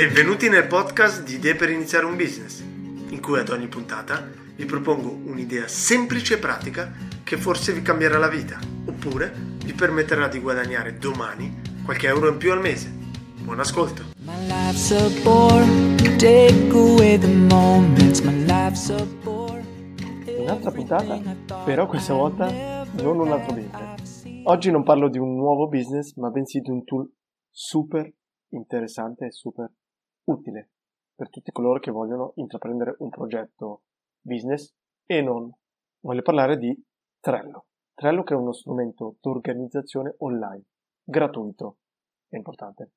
Benvenuti nel podcast di Idee per iniziare un business, in cui ad ogni puntata vi propongo un'idea semplice e pratica che forse vi cambierà la vita, oppure vi permetterà di guadagnare domani qualche euro in più al mese. Buon ascolto! Un'altra puntata, però questa volta non un altro business. Oggi non parlo di un nuovo business, ma bensì di un tool super interessante e super utile per tutti coloro che vogliono intraprendere un progetto business e non. Voglio parlare di Trello. Trello che è uno strumento di organizzazione online, gratuito, è importante,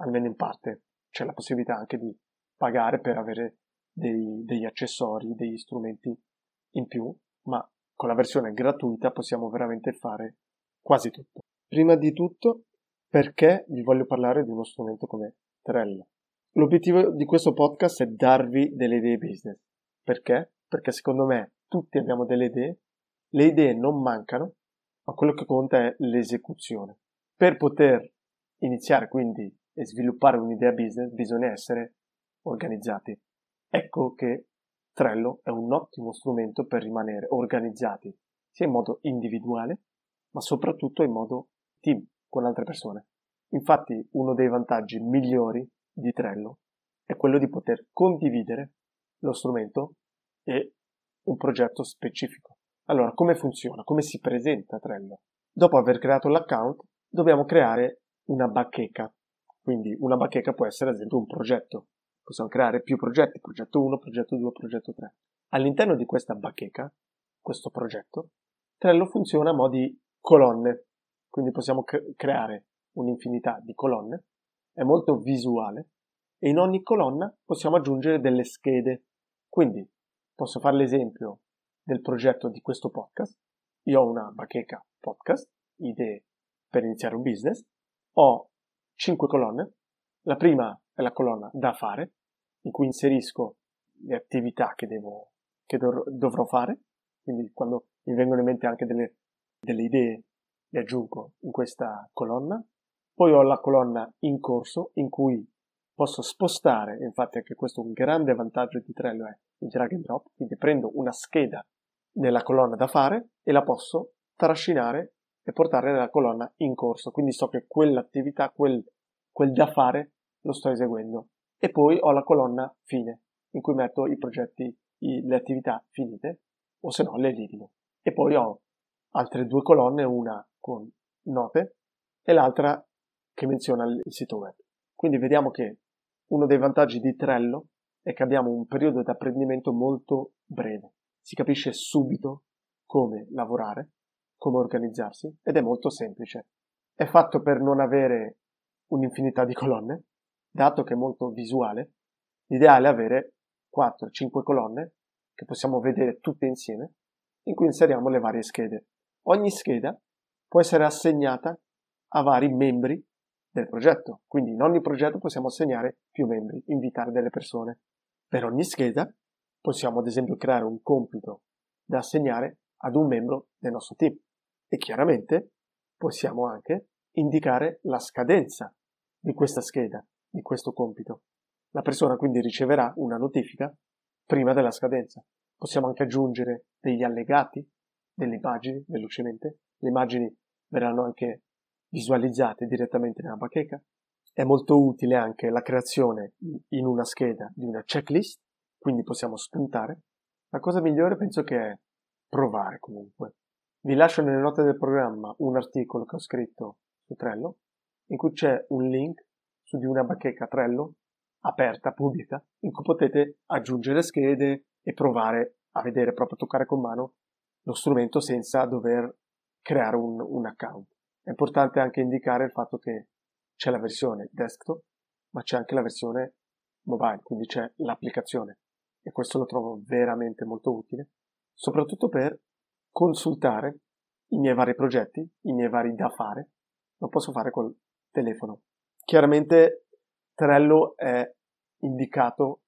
almeno in parte. C'è la possibilità anche di pagare per avere dei, degli accessori, degli strumenti in più, ma con la versione gratuita possiamo veramente fare quasi tutto. Prima di tutto, perché vi voglio parlare di uno strumento come Trello? L'obiettivo di questo podcast è darvi delle idee business. Perché? Perché secondo me tutti abbiamo delle idee, le idee non mancano, ma quello che conta è l'esecuzione. Per poter iniziare quindi e sviluppare un'idea business bisogna essere organizzati. Ecco che Trello è un ottimo strumento per rimanere organizzati, sia in modo individuale, ma soprattutto in modo team con altre persone. Infatti uno dei vantaggi migliori di Trello è quello di poter condividere lo strumento e un progetto specifico. Allora, come funziona? Come si presenta Trello? Dopo aver creato l'account, dobbiamo creare una bacheca. Quindi una bacheca può essere ad esempio un progetto. Possiamo creare più progetti, progetto 1, progetto 2, progetto 3. All'interno di questa bacheca, questo progetto, Trello funziona a mo' di colonne. Quindi possiamo cre- creare un'infinità di colonne è molto visuale e in ogni colonna possiamo aggiungere delle schede. Quindi posso fare l'esempio del progetto di questo podcast. Io ho una bacheca podcast, idee per iniziare un business. Ho cinque colonne. La prima è la colonna da fare, in cui inserisco le attività che, devo, che dovrò fare. Quindi quando mi vengono in mente anche delle, delle idee, le aggiungo in questa colonna. Poi ho la colonna in corso in cui posso spostare, infatti anche questo è un grande vantaggio di Trello è il drag and drop, quindi prendo una scheda nella colonna da fare e la posso trascinare e portare nella colonna in corso, quindi so che quell'attività, quel, quel da fare lo sto eseguendo. E poi ho la colonna fine, in cui metto i progetti, i, le attività finite, o se no le elimino. E poi ho altre due colonne, una con note e l'altra che menziona il sito web. Quindi vediamo che uno dei vantaggi di Trello è che abbiamo un periodo di apprendimento molto breve. Si capisce subito come lavorare, come organizzarsi ed è molto semplice. È fatto per non avere un'infinità di colonne, dato che è molto visuale. L'ideale è avere 4-5 colonne che possiamo vedere tutte insieme, in cui inseriamo le varie schede. Ogni scheda può essere assegnata a vari membri del progetto. Quindi in ogni progetto possiamo assegnare più membri, invitare delle persone. Per ogni scheda possiamo ad esempio creare un compito da assegnare ad un membro del nostro team e chiaramente possiamo anche indicare la scadenza di questa scheda, di questo compito. La persona quindi riceverà una notifica prima della scadenza. Possiamo anche aggiungere degli allegati, delle immagini velocemente. Le immagini verranno anche visualizzate direttamente nella bacheca. È molto utile anche la creazione in una scheda di una checklist, quindi possiamo spuntare. La cosa migliore penso che è provare comunque. Vi lascio nelle note del programma un articolo che ho scritto su Trello, in cui c'è un link su di una bacheca Trello aperta, pubblica, in cui potete aggiungere schede e provare a vedere, proprio toccare con mano lo strumento senza dover creare un, un account. È importante anche indicare il fatto che c'è la versione desktop, ma c'è anche la versione mobile, quindi c'è l'applicazione. E questo lo trovo veramente molto utile, soprattutto per consultare i miei vari progetti, i miei vari da fare. Lo posso fare col telefono. Chiaramente Trello è indicato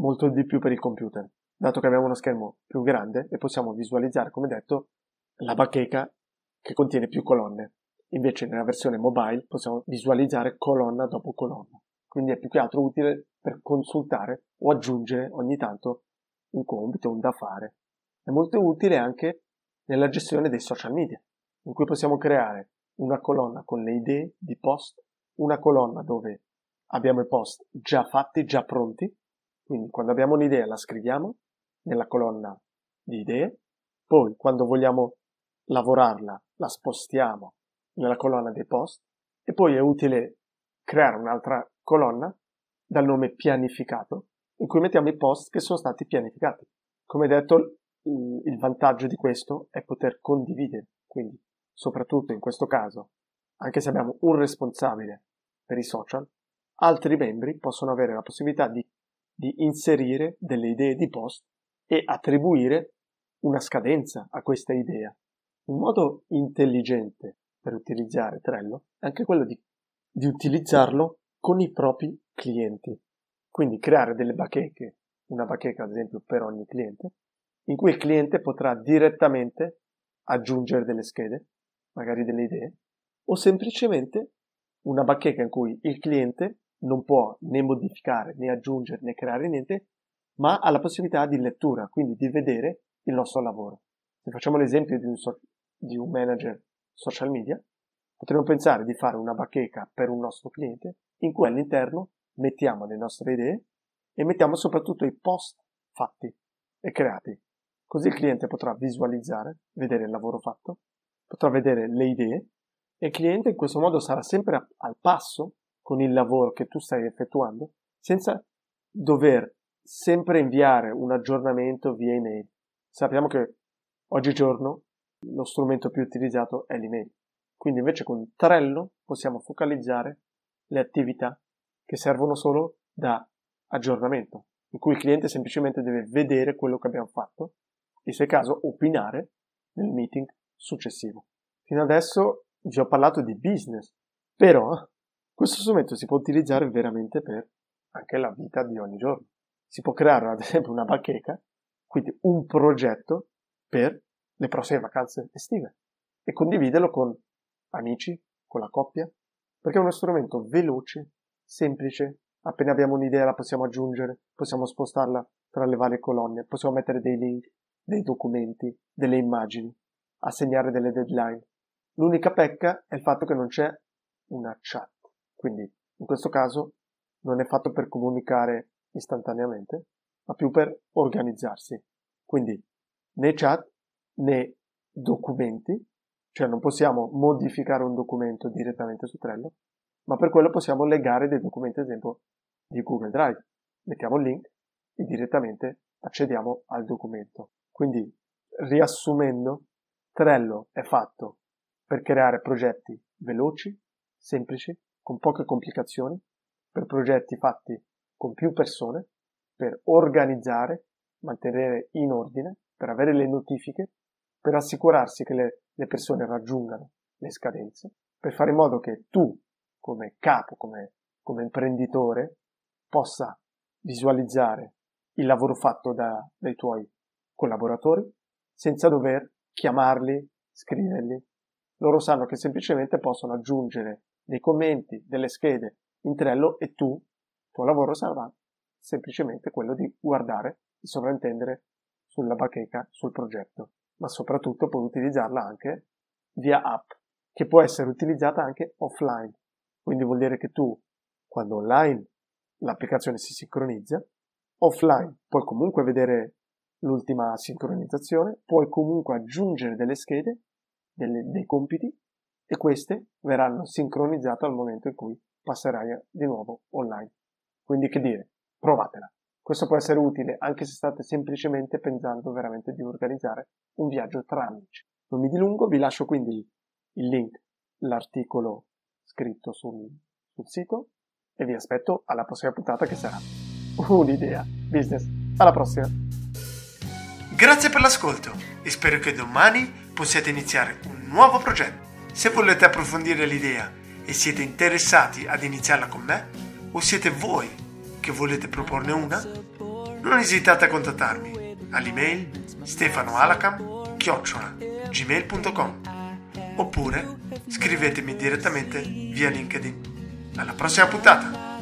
molto di più per il computer, dato che abbiamo uno schermo più grande e possiamo visualizzare, come detto, la bacheca che contiene più colonne. Invece nella versione mobile possiamo visualizzare colonna dopo colonna. quindi è più che altro utile per consultare o aggiungere ogni tanto un compito, un da fare. È molto utile anche nella gestione dei social media, in cui possiamo creare una colonna con le idee di post, una colonna dove abbiamo i post già fatti, già pronti, quindi quando abbiamo un'idea la scriviamo nella colonna di idee, poi quando vogliamo lavorarla la spostiamo nella colonna dei post e poi è utile creare un'altra colonna dal nome pianificato in cui mettiamo i post che sono stati pianificati. Come detto, il vantaggio di questo è poter condividere, quindi soprattutto in questo caso, anche se abbiamo un responsabile per i social, altri membri possono avere la possibilità di, di inserire delle idee di post e attribuire una scadenza a questa idea. Un modo intelligente per utilizzare Trello è anche quello di, di utilizzarlo con i propri clienti. Quindi creare delle bacheche, una bacheca ad esempio per ogni cliente, in cui il cliente potrà direttamente aggiungere delle schede, magari delle idee, o semplicemente una bacheca in cui il cliente non può né modificare né aggiungere né creare niente, ma ha la possibilità di lettura, quindi di vedere il nostro lavoro. Se facciamo l'esempio di un, so- di un manager social media, potremmo pensare di fare una bacheca per un nostro cliente in cui all'interno mettiamo le nostre idee e mettiamo soprattutto i post fatti e creati. Così il cliente potrà visualizzare, vedere il lavoro fatto, potrà vedere le idee e il cliente in questo modo sarà sempre al passo con il lavoro che tu stai effettuando senza dover sempre inviare un aggiornamento via email. Sappiamo che oggigiorno lo strumento più utilizzato è l'email. Quindi invece con Trello possiamo focalizzare le attività che servono solo da aggiornamento, in cui il cliente semplicemente deve vedere quello che abbiamo fatto e se caso opinare nel meeting successivo. Fino adesso vi ho parlato di business, però questo strumento si può utilizzare veramente per anche la vita di ogni giorno. Si può creare ad esempio una bacheca, quindi un progetto per le prossime vacanze estive e condividerlo con amici, con la coppia, perché è uno strumento veloce, semplice, appena abbiamo un'idea la possiamo aggiungere, possiamo spostarla tra le varie colonne, possiamo mettere dei link, dei documenti, delle immagini, assegnare delle deadline. L'unica pecca è il fatto che non c'è una chat, quindi in questo caso non è fatto per comunicare istantaneamente, ma più per organizzarsi. Quindi né chat né documenti, cioè non possiamo modificare un documento direttamente su Trello, ma per quello possiamo legare dei documenti, ad esempio, di Google Drive. Mettiamo il link e direttamente accediamo al documento. Quindi, riassumendo, Trello è fatto per creare progetti veloci, semplici, con poche complicazioni, per progetti fatti con più persone, per organizzare, mantenere in ordine, per avere le notifiche, per assicurarsi che le, le persone raggiungano le scadenze, per fare in modo che tu, come capo, come, come imprenditore, possa visualizzare il lavoro fatto da, dai tuoi collaboratori senza dover chiamarli, scriverli. Loro sanno che semplicemente possono aggiungere dei commenti, delle schede in Trello e tu, il tuo lavoro sarà semplicemente quello di guardare e sovrintendere sulla bacheca, sul progetto, ma soprattutto puoi utilizzarla anche via app, che può essere utilizzata anche offline. Quindi vuol dire che tu, quando online l'applicazione si sincronizza, offline puoi comunque vedere l'ultima sincronizzazione, puoi comunque aggiungere delle schede, delle, dei compiti e queste verranno sincronizzate al momento in cui passerai di nuovo online. Quindi che dire, provatela. Questo può essere utile anche se state semplicemente pensando veramente di organizzare un viaggio tra amici. Non mi dilungo, vi lascio quindi il link, l'articolo scritto sul, sul sito e vi aspetto alla prossima puntata che sarà un'idea business. Alla prossima! Grazie per l'ascolto e spero che domani possiate iniziare un nuovo progetto. Se volete approfondire l'idea e siete interessati ad iniziarla con me, o siete voi che volete proporne una, non esitate a contattarmi all'email stefanoalacam.gmail.com oppure scrivetemi direttamente via LinkedIn. Alla prossima puntata!